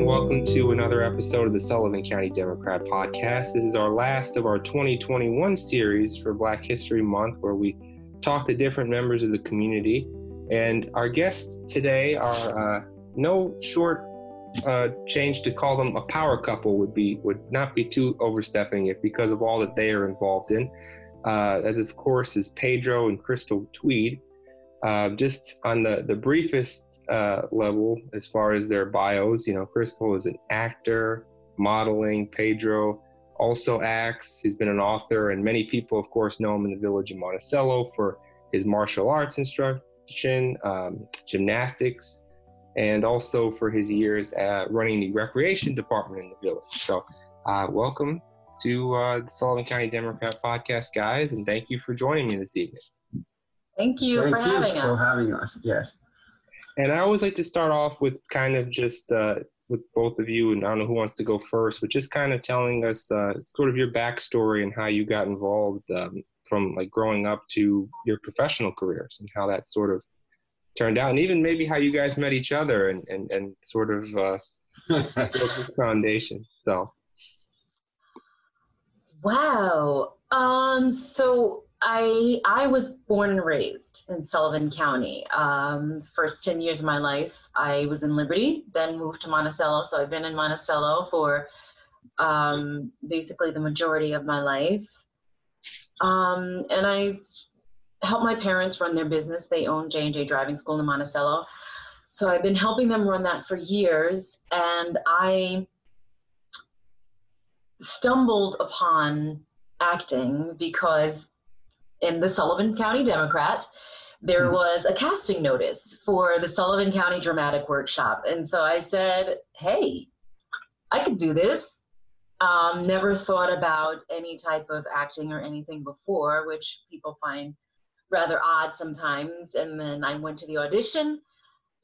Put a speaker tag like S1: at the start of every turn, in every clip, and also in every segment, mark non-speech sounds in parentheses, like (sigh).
S1: and welcome to another episode of the Sullivan County Democrat Podcast. This is our last of our 2021 series for Black History Month, where we talk to different members of the community. And our guests today are uh, no short uh, change to call them a power couple would be would not be too overstepping it because of all that they are involved in. Uh, that of course is Pedro and Crystal Tweed. Uh, just on the, the briefest uh, level, as far as their bios, you know, Crystal is an actor, modeling. Pedro also acts. He's been an author, and many people, of course, know him in the village of Monticello for his martial arts instruction, um, gymnastics, and also for his years running the recreation department in the village. So, uh, welcome to uh, the Sullivan County Democrat podcast, guys, and thank you for joining me this evening.
S2: Thank you Thank for you having
S3: us. For having us, yes.
S1: And I always like to start off with kind of just uh, with both of you, and I don't know who wants to go first, but just kind of telling us uh, sort of your backstory and how you got involved um, from like growing up to your professional careers and how that sort of turned out, and even maybe how you guys met each other and and, and sort of uh, foundation. So.
S2: Wow. Um. So I I was born and raised in Sullivan County. Um, first ten years of my life, I was in Liberty, then moved to Monticello. So I've been in Monticello for um, basically the majority of my life. Um, and I helped my parents run their business. They own J and J Driving School in Monticello. So I've been helping them run that for years, and I stumbled upon acting because in the Sullivan County Democrat, there mm-hmm. was a casting notice for the Sullivan County Dramatic Workshop. And so I said, hey, I could do this. Um, never thought about any type of acting or anything before, which people find rather odd sometimes. And then I went to the audition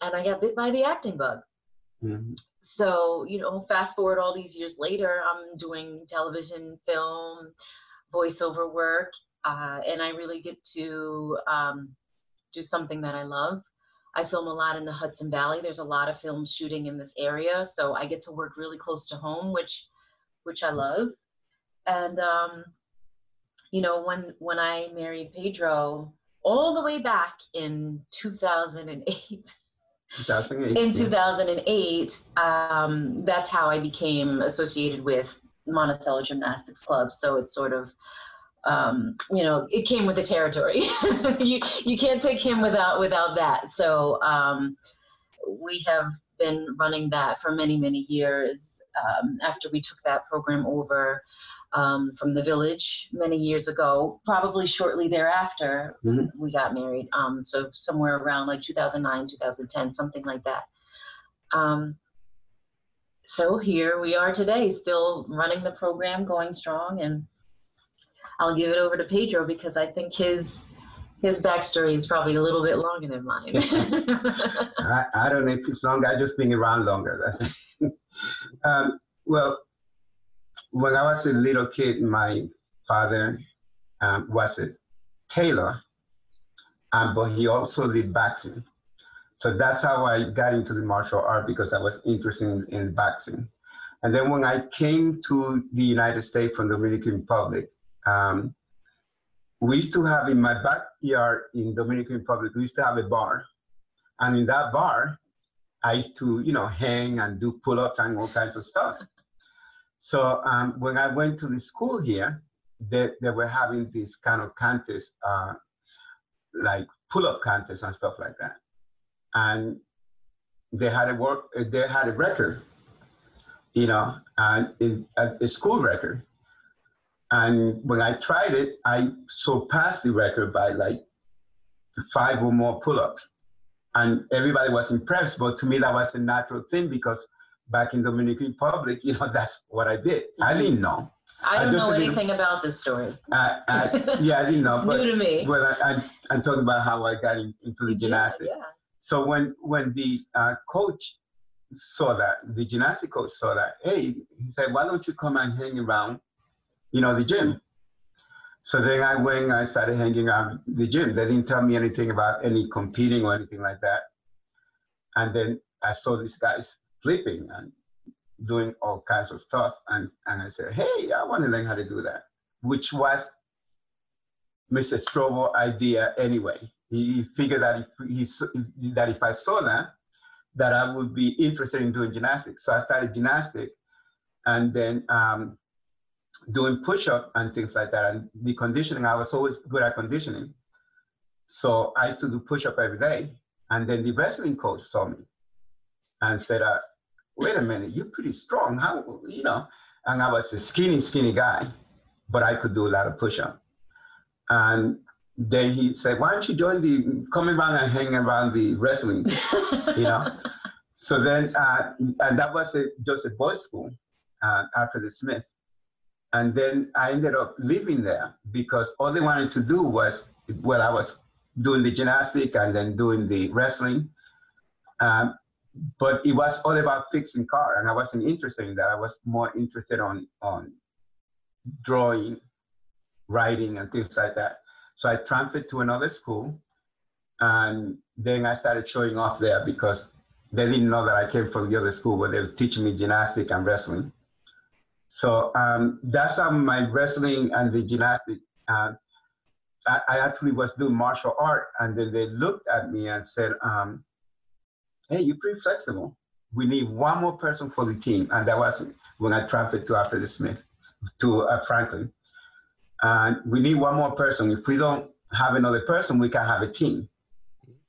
S2: and I got bit by the acting bug. Mm-hmm. So, you know, fast forward all these years later, I'm doing television, film, voiceover work, uh, and I really get to um, do something that I love. I film a lot in the Hudson Valley. There's a lot of film shooting in this area, so I get to work really close to home, which which I love. And um, you know, when when I married Pedro, all the way back in 2008. 2008 in 2008, um, that's how I became associated with Monticello Gymnastics Club. So it's sort of um, you know, it came with the territory. (laughs) you you can't take him without without that. So um, we have been running that for many many years. Um, after we took that program over um, from the village many years ago, probably shortly thereafter, mm-hmm. we got married. Um, so somewhere around like 2009, 2010, something like that. Um, so here we are today, still running the program, going strong, and I'll give it over to Pedro because I think his his backstory is probably a little bit longer than mine. (laughs)
S3: I, I don't know if it's longer. I just been around longer. That's (laughs) um, well. When I was a little kid, my father um, was a tailor, um, but he also did boxing. So that's how I got into the martial art because I was interested in, in boxing. And then when I came to the United States from the Dominican Republic, um, we used to have in my backyard in Dominican Republic, we used to have a bar. And in that bar, I used to, you know, hang and do pull-ups and all kinds of stuff. So um, when I went to the school here, they, they were having this kind of contest, uh, like pull-up contests and stuff like that. And they had a work, they had a record, you know, and in, a, a school record. And when I tried it, I surpassed the record by like five or more pull-ups. And everybody was impressed, but to me that was a natural thing because back in the Dominican Republic, (laughs) you know, that's what I did. Mm-hmm. I didn't know.
S2: I don't I know anything about this story.
S3: I, I, (laughs) yeah, I didn't know.
S2: but, new to me.
S3: But I, am talking about how I got in, into the gymnastics. Yeah, yeah. So when when the uh, coach saw that, the gymnastic coach saw that, hey, he said, why don't you come and hang around you know, the gym. So then I went, I started hanging out the gym. They didn't tell me anything about any competing or anything like that. And then I saw these guys flipping and doing all kinds of stuff. And, and I said, hey, I want to learn how to do that, which was Mr. Strobo idea anyway. He figured that if, he, that if I saw that, that I would be interested in doing gymnastics. So I started gymnastics and then um, doing push-up and things like that. And the conditioning, I was always good at conditioning. So I used to do push-up every day. And then the wrestling coach saw me and said, uh, wait a minute, you're pretty strong. How, you know, and I was a skinny, skinny guy, but I could do a lot of push-up. And then he said, why don't you join the, come around and hang around the wrestling, you know? (laughs) so then, uh, and that was a, just a boys' school uh, after the Smith. And then I ended up living there because all they wanted to do was, well, I was doing the gymnastic and then doing the wrestling. Um, but it was all about fixing car and I wasn't interested in that. I was more interested on, on drawing, writing and things like that. So I transferred to another school and then I started showing off there because they didn't know that I came from the other school but they were teaching me gymnastic and wrestling. So um, that's how my wrestling and the gymnastic. Uh, I, I, actually was doing martial art, and then they looked at me and said, um, "Hey, you're pretty flexible. We need one more person for the team." And that was when I transferred to Alfred Smith to uh, Franklin. And we need one more person. If we don't have another person, we can have a team.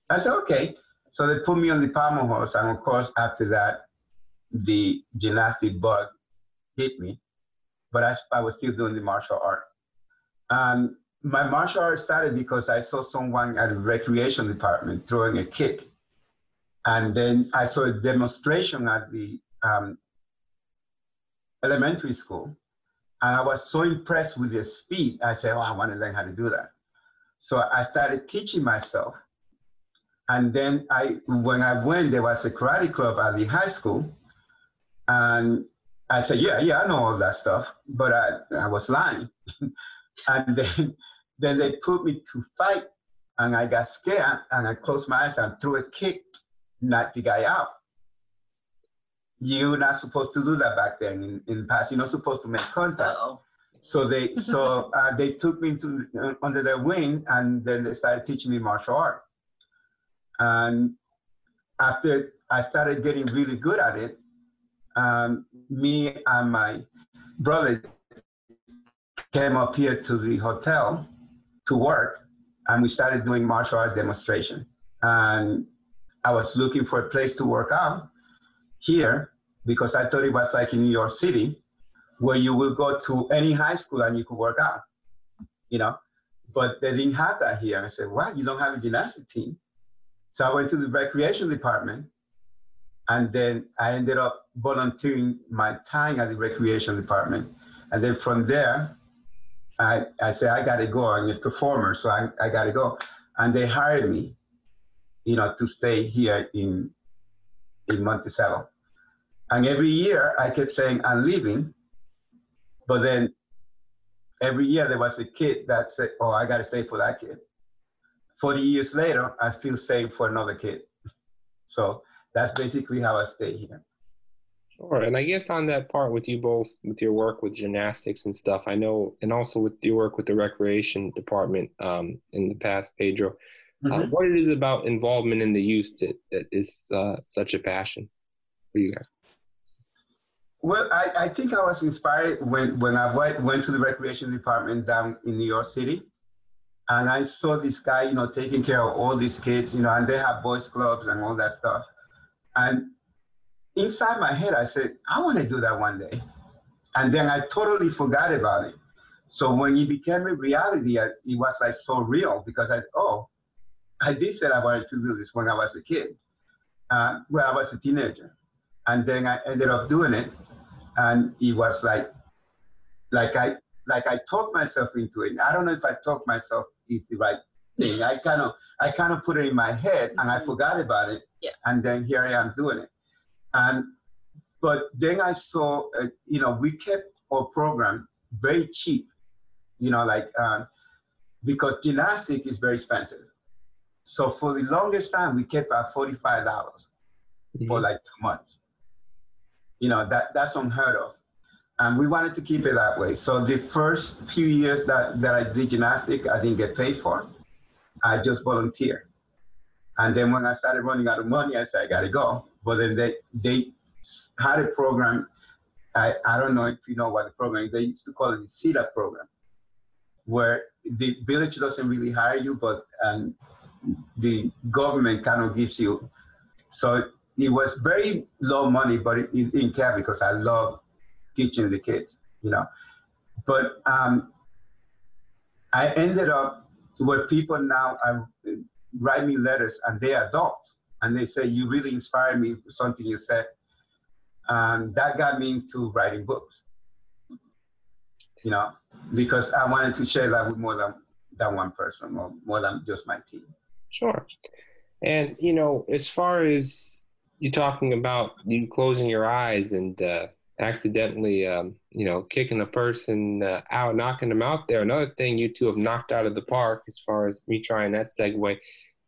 S3: I said, "Okay." So they put me on the pommel horse, and of course, after that, the gymnastic bug hit me, but I, I was still doing the martial art. And my martial art started because I saw someone at the recreation department throwing a kick. And then I saw a demonstration at the um, elementary school. And I was so impressed with the speed. I said, Oh, I want to learn how to do that. So I started teaching myself. And then I, when I went, there was a karate club at the high school. And I said, yeah, yeah, I know all that stuff, but I, I was lying. (laughs) and then, then they put me to fight, and I got scared, and I closed my eyes and threw a kick, knocked the guy out. You're not supposed to do that back then in, in the past. You're not supposed to make contact. Uh-oh. So they so (laughs) uh, they took me to uh, under their wing, and then they started teaching me martial art. And after I started getting really good at it, um, me and my brother came up here to the hotel to work and we started doing martial art demonstration. And I was looking for a place to work out here because I thought it was like in New York City where you will go to any high school and you could work out, you know. But they didn't have that here. I said, "What? You don't have a gymnastic team?" So I went to the recreation department and then I ended up volunteering my time at the recreation department. And then from there, I, I said, I got to go. I'm a performer, so I, I got to go. And they hired me, you know, to stay here in, in Monticello. And every year I kept saying, I'm leaving. But then every year there was a kid that said, oh, I got to stay for that kid. 40 years later, I still stay for another kid. So that's basically how I stay here.
S1: Sure. And I guess on that part with you both, with your work with gymnastics and stuff, I know, and also with your work with the recreation department um, in the past, Pedro, uh, mm-hmm. uh, what it is about involvement in the youth that, that is uh, such a passion for you guys?
S3: Well, I, I think I was inspired when, when I went, went to the recreation department down in New York City. And I saw this guy, you know, taking care of all these kids, you know, and they have boys clubs and all that stuff. And inside my head, I said, I want to do that one day. And then I totally forgot about it. So when it became a reality, it was like so real because I, oh, I did say I wanted to do this when I was a kid, uh, when I was a teenager. And then I ended up doing it. And it was like, like I, like I talked myself into it. I don't know if I talked myself is the right thing. I kind of, I kind of put it in my head and I forgot about it.
S2: Yeah.
S3: And then here I am doing it. And but then I saw, uh, you know, we kept our program very cheap, you know, like uh, because gymnastic is very expensive. So for the longest time, we kept at forty-five dollars mm-hmm. for like two months, You know, that, that's unheard of. And we wanted to keep it that way. So the first few years that, that I did gymnastics, I didn't get paid for. I just volunteered. And then when I started running out of money, I said, I gotta go. But then they, they had a program. I, I don't know if you know what the program is. They used to call it the CETA program, where the village doesn't really hire you, but um, the government kind of gives you. So it was very low money, but it, it didn't care because I love teaching the kids, you know. But um, I ended up where people now are, write me letters and they're adults and they say, You really inspired me with something you said. And that got me into writing books, you know, because I wanted to share that with more than, than one person, more, more than just my team.
S1: Sure. And, you know, as far as you talking about you closing your eyes and uh, accidentally, um, you know, kicking a person uh, out, knocking them out there. Another thing you two have knocked out of the park, as far as me trying that segue,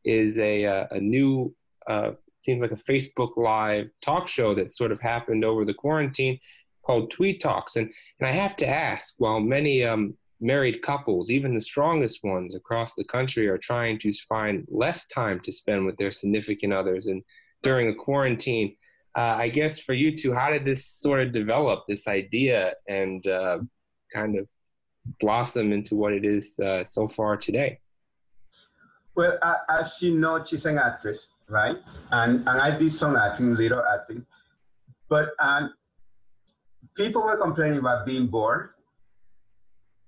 S1: is a uh, a new uh, seems like a Facebook Live talk show that sort of happened over the quarantine called Tweed Talks. And and I have to ask, while many um, married couples, even the strongest ones across the country, are trying to find less time to spend with their significant others, and during a quarantine uh, I guess for you two, how did this sort of develop, this idea, and uh, kind of blossom into what it is uh, so far today?
S3: Well, as you know, she's an actress, right? And, and I did some acting, little acting. But um, people were complaining about being bored.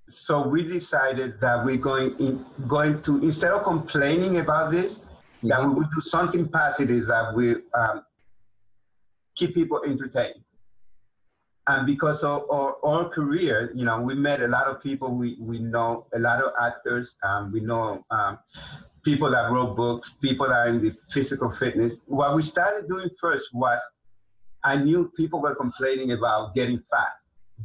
S3: So we decided that we're going, in, going to, instead of complaining about this, mm-hmm. that we would do something positive that we um, keep people entertained. And because of our, our, career, you know, we met a lot of people. We, we know a lot of actors. Um, we know um, people that wrote books, people that are in the physical fitness. What we started doing first was I knew people were complaining about getting fat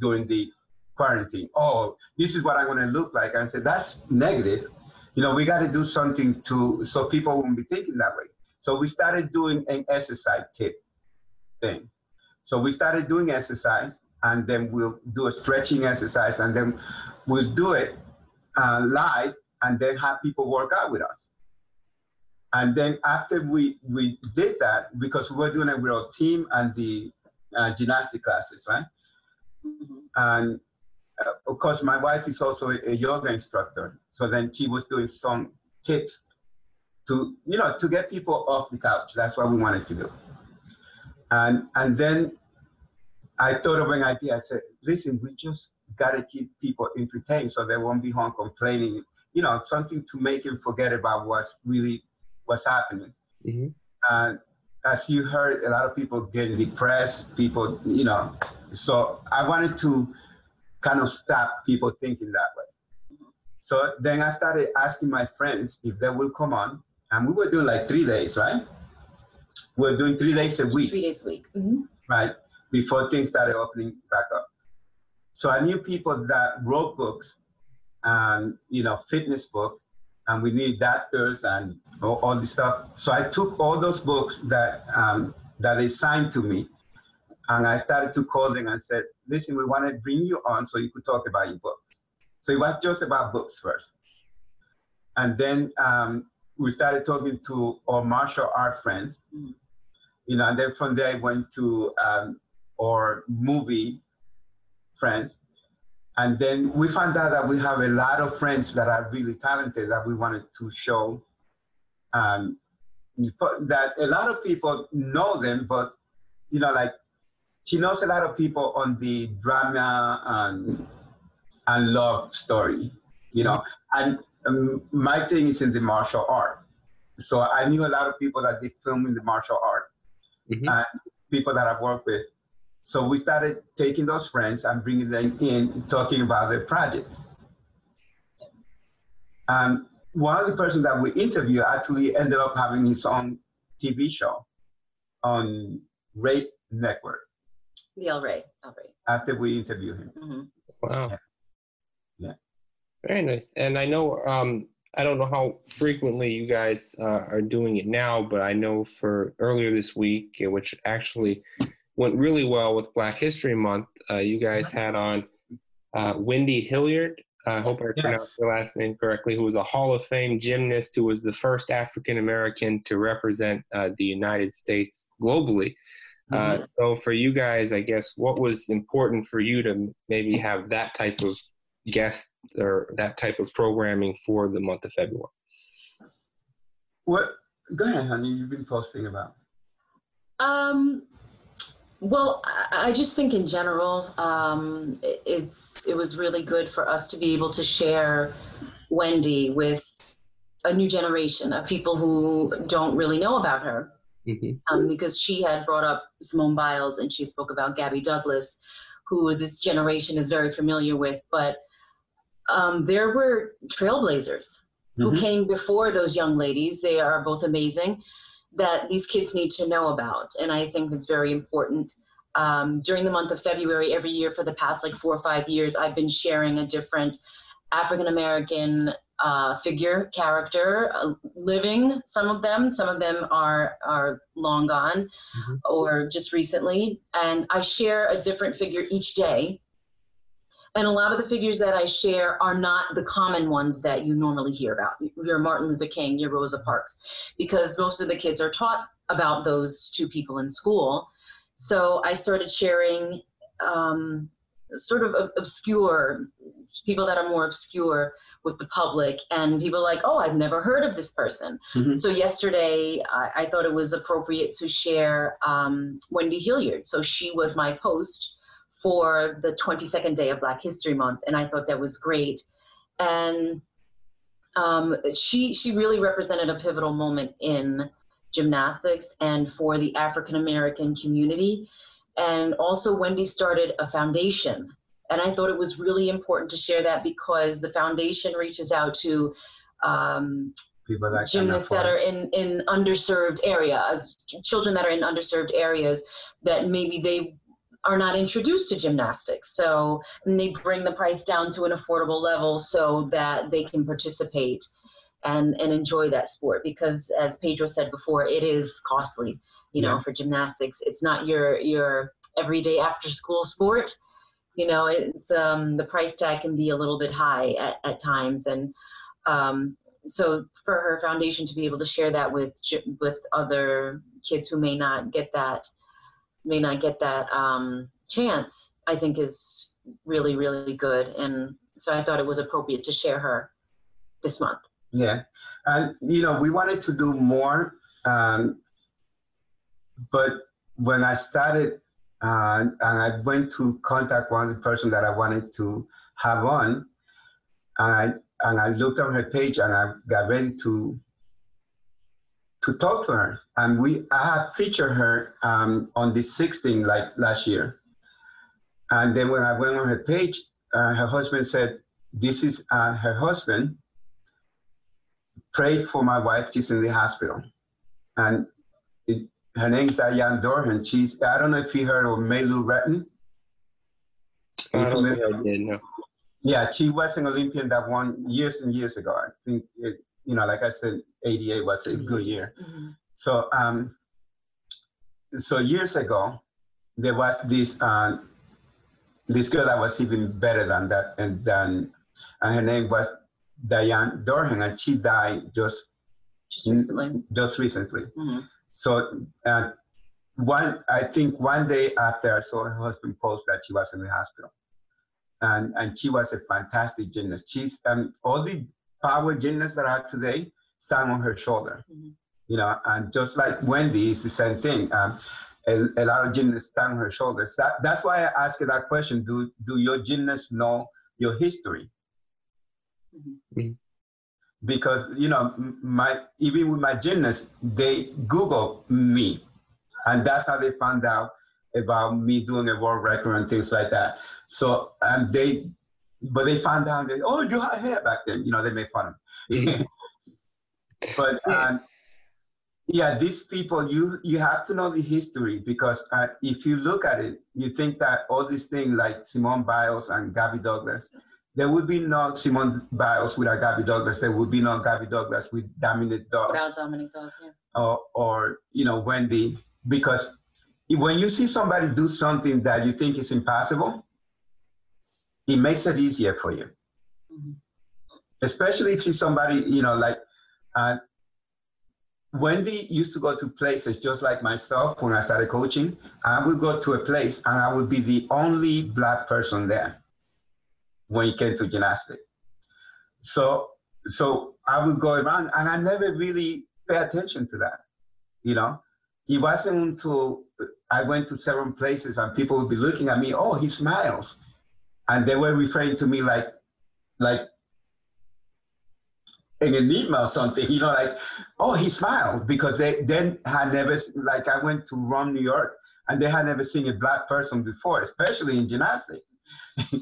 S3: during the quarantine. Oh, this is what I'm going to look like. I said, that's negative. You know, we got to do something to so people won't be thinking that way. So we started doing an exercise tip thing. So we started doing exercise, and then we'll do a stretching exercise, and then we'll do it uh, live, and then have people work out with us. And then after we we did that, because we were doing it with our team and the uh, gymnastic classes, right? Mm-hmm. And uh, of course, my wife is also a, a yoga instructor, so then she was doing some tips to you know to get people off the couch. That's what we wanted to do. And, and then I thought of an idea. I said, listen, we just got to keep people entertained so they won't be home complaining, you know, something to make them forget about what's really what's happening. Mm-hmm. And as you heard, a lot of people getting depressed, people, you know, so I wanted to kind of stop people thinking that way. So then I started asking my friends if they will come on, and we were doing like three days, right? We're doing three days a week.
S2: Three days a week. Mm-hmm.
S3: Right before things started opening back up. So I knew people that wrote books and you know fitness book, and we need doctors and all, all this stuff. So I took all those books that um, that they signed to me, and I started to call them and said, "Listen, we want to bring you on so you could talk about your books." So it was just about books first, and then um, we started talking to our martial art friends. Mm-hmm you know, and then from there I went to um, our movie friends. And then we found out that we have a lot of friends that are really talented that we wanted to show. Um, that a lot of people know them, but you know, like she knows a lot of people on the drama and and love story, you know. And um, my thing is in the martial art, so I knew a lot of people that did film in the martial art mm-hmm. and people that I've worked with. So we started taking those friends and bringing them in, talking about their projects. And one of the persons that we interviewed actually ended up having his own TV show on Rey Network.
S2: The El Rey. El Rey.
S3: After we interviewed him. Mm-hmm.
S1: Wow.
S3: Yeah. yeah.
S1: Very nice. And I know um, I don't know how frequently you guys uh, are doing it now, but I know for earlier this week, which actually went really well with Black History Month. Uh, you guys had on uh, Wendy Hilliard. I hope I yes. pronounced her last name correctly. Who was a Hall of Fame gymnast who was the first African American to represent uh, the United States globally. Uh, mm-hmm. so for you guys, I guess what was important for you to maybe have that type of guest or that type of programming for the month of February?
S3: What? Go ahead, honey. You've been posting about.
S2: Um, well, I just think in general, um, it's it was really good for us to be able to share Wendy with a new generation of people who don't really know about her, mm-hmm. um, because she had brought up Simone Biles and she spoke about Gabby Douglas, who this generation is very familiar with. But um, there were trailblazers mm-hmm. who came before those young ladies. They are both amazing that these kids need to know about. And I think it's very important. Um, during the month of February, every year for the past like four or five years, I've been sharing a different African American uh, figure, character, uh, living. Some of them, some of them are are long gone, mm-hmm. or just recently. And I share a different figure each day and a lot of the figures that I share are not the common ones that you normally hear about. Your Martin Luther King, your Rosa Parks, because most of the kids are taught about those two people in school. So I started sharing um, sort of obscure people that are more obscure with the public and people like oh i've never heard of this person mm-hmm. so yesterday I, I, thought it was appropriate to share um, wendy hilliard so she was my post for the 22nd day of Black History Month, and I thought that was great. And um, she she really represented a pivotal moment in gymnastics and for the African American community. And also, Wendy started a foundation, and I thought it was really important to share that because the foundation reaches out to um,
S3: people that
S2: gymnasts that are in in underserved areas, children that are in underserved areas that maybe they are not introduced to gymnastics. So they bring the price down to an affordable level so that they can participate and, and enjoy that sport. Because as Pedro said before, it is costly, you know, for gymnastics. It's not your your everyday after school sport. You know, it's um, the price tag can be a little bit high at, at times. And um, so for her foundation to be able to share that with with other kids who may not get that may not get that um, chance, I think is really, really good. And so I thought it was appropriate to share her this month.
S3: Yeah. And, you know, we wanted to do more. Um, but when I started, uh, and I went to contact one person that I wanted to have on, and I, and I looked on her page and I got ready to to talk to her. And we I had featured her um, on the 16th, like last year. And then when I went on her page, uh, her husband said, "This is uh, her husband. Pray for my wife. She's in the hospital." And it, her name is Diane Durham. She's I don't know if you heard of Mary Lou Retton.
S1: I don't think I did. No.
S3: Yeah, she was an Olympian that won years and years ago. I think it, you know, like I said, 88 was a good year. Mm-hmm. So, um, so years ago, there was this uh, this girl that was even better than that, and then and her name was Diane Durham, and she died just
S2: just recently.
S3: Just recently. Mm-hmm. So, uh, one I think one day after I saw her husband post that she was in the hospital, and and she was a fantastic gymnast. She's um, all the power gymnasts that are today stand on her shoulder. Mm-hmm. You know, and just like Wendy is the same thing. Um, a, a, lot of gymnasts stand on her shoulders. That, that's why I asked you that question. Do do your gymnasts know your history? Mm-hmm. Because you know, my even with my gymnasts, they Google me, and that's how they found out about me doing a world record and things like that. So and they but they found out that oh you had hair back then. You know they made fun of me. (laughs) But um, yeah these people you you have to know the history because uh, if you look at it you think that all these things like simone biles and gabby douglas there would be no simone biles without gabby douglas. There would be no gabby douglas with dominique dawes
S2: without dominique dawes yeah.
S3: Or, or you know wendy. Because when you see somebody do something that you think is impossible, it makes it easier for you. Mm-hmm. Especially if you see somebody, you know, like uh, Wendy used to go to places just like myself when I started coaching. I would go to a place and I would be the only black person there when it came to gymnastics. So, so I would go around and I never really pay attention to that. You know, it wasn't until I went to several places and people would be looking at me, oh, he smiles. And they were referring to me like, like an email or something, you know, like, oh, he smiled because they then had never, like I went to Rome, New York, and they had never seen a black person before, especially in gymnastics. (laughs)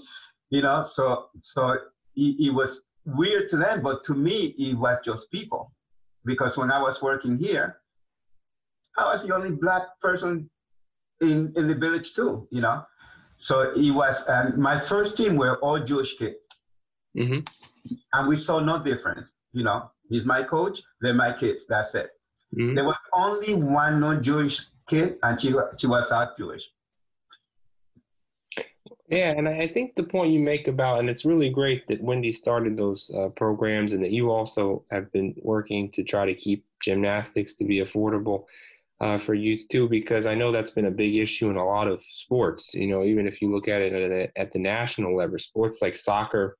S3: you know, so, so it, it was weird to them, but to me, it was just people. Because when I was working here, I was the only black person in, in the village too, you know. So it was, um, my first team were all Jewish kids. Mm-hmm. And we saw no difference, you know. He's my coach, they're my kids, that's it. Mm-hmm. There was only one non-Jewish kid, and she, she was half Jewish.
S1: Yeah, and I think the point you make about, and it's really great that Wendy started those uh, programs and that you also have been working to try to keep gymnastics to be affordable uh, for youth too, because I know that's been a big issue in a lot of sports. You know, even if you look at it at, a, at the national level, sports like soccer,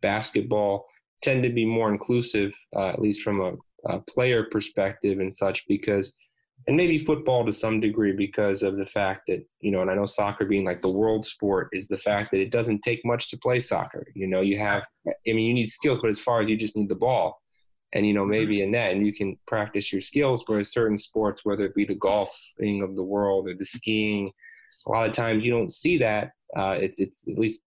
S1: basketball tend to be more inclusive, uh, at least from a, a player perspective and such, because – and maybe football to some degree because of the fact that you know and i know soccer being like the world sport is the fact that it doesn't take much to play soccer you know you have i mean you need skills but as far as you just need the ball and you know mm-hmm. maybe in that and you can practice your skills whereas certain sports whether it be the golfing of the world or the skiing a lot of times you don't see that uh, it's it's at least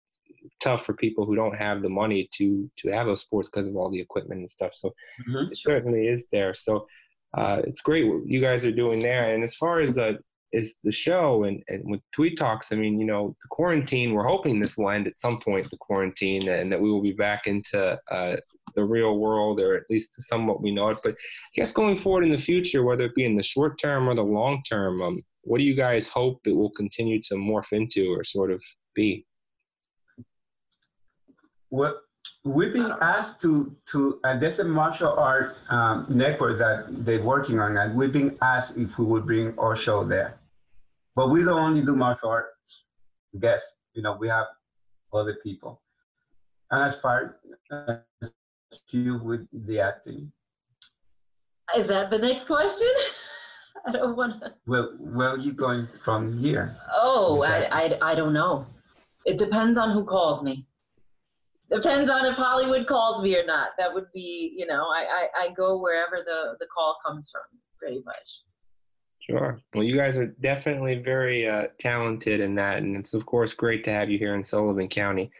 S1: tough for people who don't have the money to to have those sports because of all the equipment and stuff so mm-hmm. it certainly is there so uh, it's great what you guys are doing there. And as far as uh, is the show and, and with Tweed Talks, I mean, you know, the quarantine, we're hoping this will end at some point, the quarantine, and that we will be back into uh, the real world, or at least somewhat we know it. But I guess going forward in the future, whether it be in the short term or the long term, um, what do you guys hope it will continue to morph into or sort of be?
S3: What We've been asked to, to and there's a martial art um, network that they're working on, and we've been asked if we would bring our show there. But we don't only do martial art guests, you know, we have other people. And as part uh, you with the acting.
S2: Is that the next question? (laughs) I don't want to.
S3: Well, where are you going from here?
S2: Oh, I, I, I don't know. It depends on who calls me depends on if Hollywood calls me or not. That would be, you know, I, I, I go wherever the, the call comes from, pretty much.
S1: Sure. Well, you guys are definitely very uh, talented in that, and it's of course great to have you here in Sullivan County.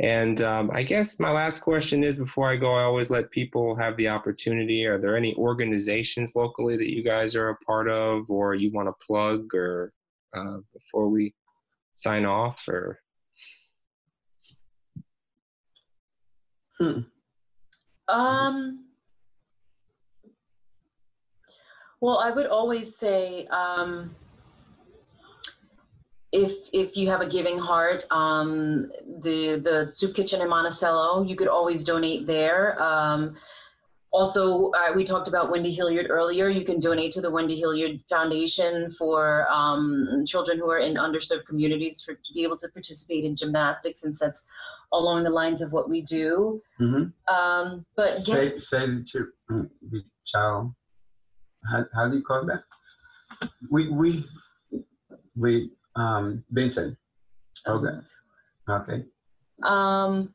S1: And um, I guess my last question is before I go, I always let people have the opportunity. Are there any organizations locally that you guys are a part of, or you want to plug, or uh, before we sign off, or
S2: Hmm. Um, well, I would always say um, if if you have a giving heart, um, the the soup kitchen in Monticello, you could always donate there. Um, also, uh, we talked about Wendy Hilliard earlier. You can donate to the Wendy Hilliard Foundation for um, children who are in underserved communities for, to be able to participate in gymnastics, since that's along the lines of what we do. Mm-hmm. Um, but
S3: say, get, say to the child, how, how do you call that? We, we, we, um, Benson. Okay. Okay.
S2: Um,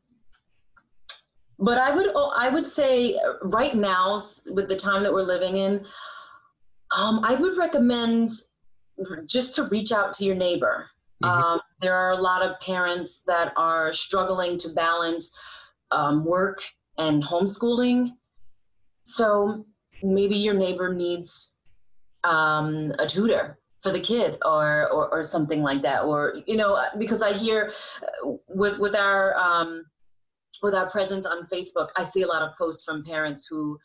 S2: but I would oh, I would say right now with the time that we're living in, um, I would recommend just to reach out to your neighbor. Mm-hmm. Um, there are a lot of parents that are struggling to balance um, work and homeschooling. So maybe your neighbor needs um, a tutor for the kid or, or, or something like that. Or, you know, because I hear uh, with, with our, um, with our presence on Facebook, I see a lot of posts from parents who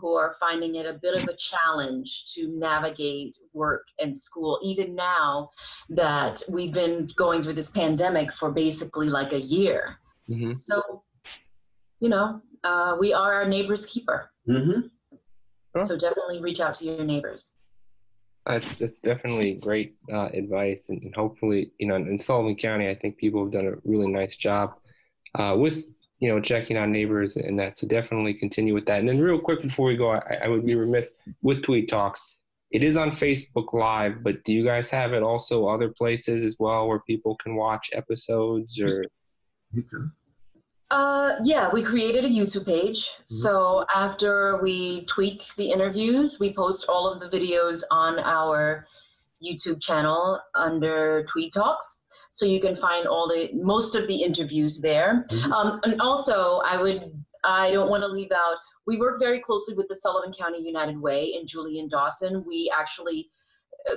S2: who are finding it a bit of a challenge to navigate work and school, even now that we've been going through this pandemic for basically like a year. Mm-hmm. So, you know, uh, we are our neighbor's keeper. Mm-hmm. So definitely reach out to your neighbors.
S1: That's that's definitely great uh, advice, and, and, hopefully, you know, in Sullivan County, I think people have done a really nice job uh, with you know checking on neighbors and that. So definitely continue with that. And then, real quick before we go, I, I would be remiss with Tweed Talks. It is on Facebook Live, but do you guys have it also other places as well where people can watch episodes or?
S2: Uh, yeah, we created a YouTube page. Mm-hmm. So after we tweak the interviews, we post all of the videos on our YouTube channel under Tweed Talks. So you can find all the most of the interviews there. Mm-hmm. Um, and also, I would I don't want to leave out. We work very closely with the Sullivan County United Way and Julian Dawson. We actually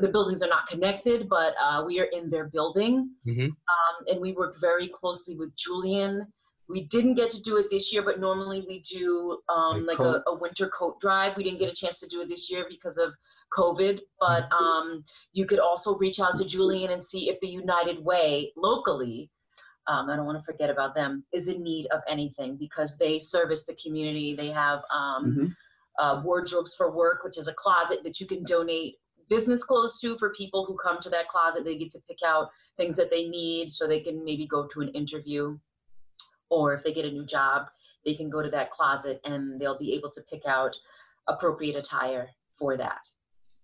S2: the buildings are not connected, but uh, we are in their building, mm-hmm. um, and we work very closely with Julian we didn't get to do it this year, but normally we do um, like a, a, winter coat drive. We didn't get a chance to do it this year because of COVID, but mm-hmm. um, you could also reach out to Julian and see if the United Way locally, um, I don't want to forget about them, is in need of anything because they service the community. They have um, mm-hmm. uh, wardrobes for work, which is a closet that you can donate business clothes to for people who come to that closet. They get to pick out things that they need so they can maybe go to an interview or if they get a new job, they can go to that closet and they'll be able to pick out appropriate attire for that.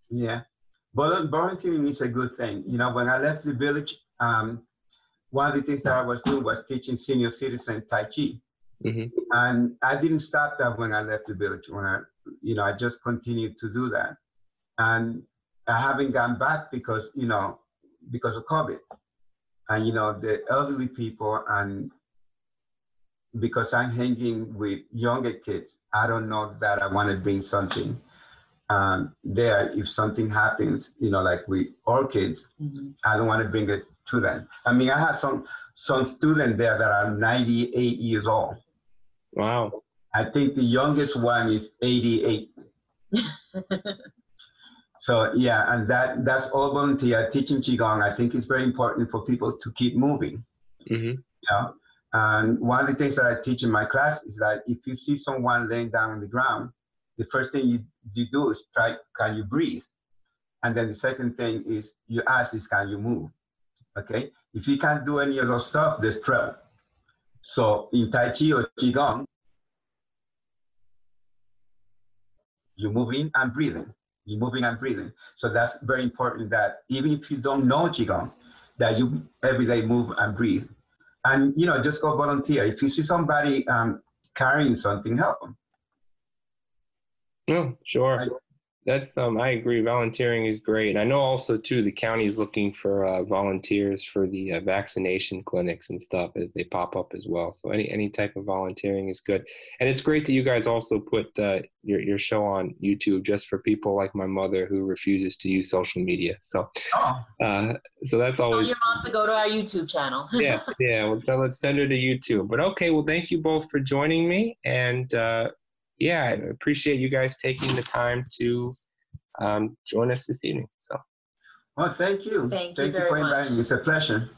S3: Yeah. Volunteering is a good thing. You know, when I left the village, um, one of the things that I was doing was teaching senior citizens Tai Chi. Mm-hmm. And I didn't stop that when I left the village. When I, you know, I just continued to do that. And I haven't gone back because, you know, because of COVID. And, you know, the elderly people and because I'm hanging with younger kids, I don't know that I want to bring something um, there. If something happens, you know, like with our kids, mm-hmm. I don't want to bring it to them. I mean, I have some some students there that are 98 years old.
S1: Wow.
S3: I think the youngest one is 88. (laughs) so yeah, and that that's all volunteer teaching qigong. I think it's very important for people to keep moving. Mm-hmm. You know? And one of the things that I teach in my class is that if you see someone laying down on the ground, the first thing you, you do is try, can you breathe? And then the second thing is you ask is, can you move? Okay? If you can't do any of those stuff, there's trouble. So in Tai Chi or Qigong, you're moving and breathing. You're moving and breathing. So that's very important that even if you don't know Qigong, that you every day move and breathe and you know just go volunteer. If you see somebody um, carrying something help them.
S1: No sure. Right? That's um i agree volunteering is great. I know also too the county is looking for uh, volunteers for the uh, vaccination clinics and stuff as they pop up as well. So any any type of volunteering is good. And it's great that you guys also put uh, your, your show on youtube just for people like my mother who refuses to use social media. So oh. uh, so that's always
S2: Tell your mom to go to our youtube channel.
S1: Yeah (laughs) yeah well let's send her to youtube. But okay well thank you both for joining me and uh, yeah, I appreciate you guys taking the time to um, join us this evening. So,
S3: well, thank you.
S2: Thank, thank you, you for inviting
S3: me. It's a pleasure.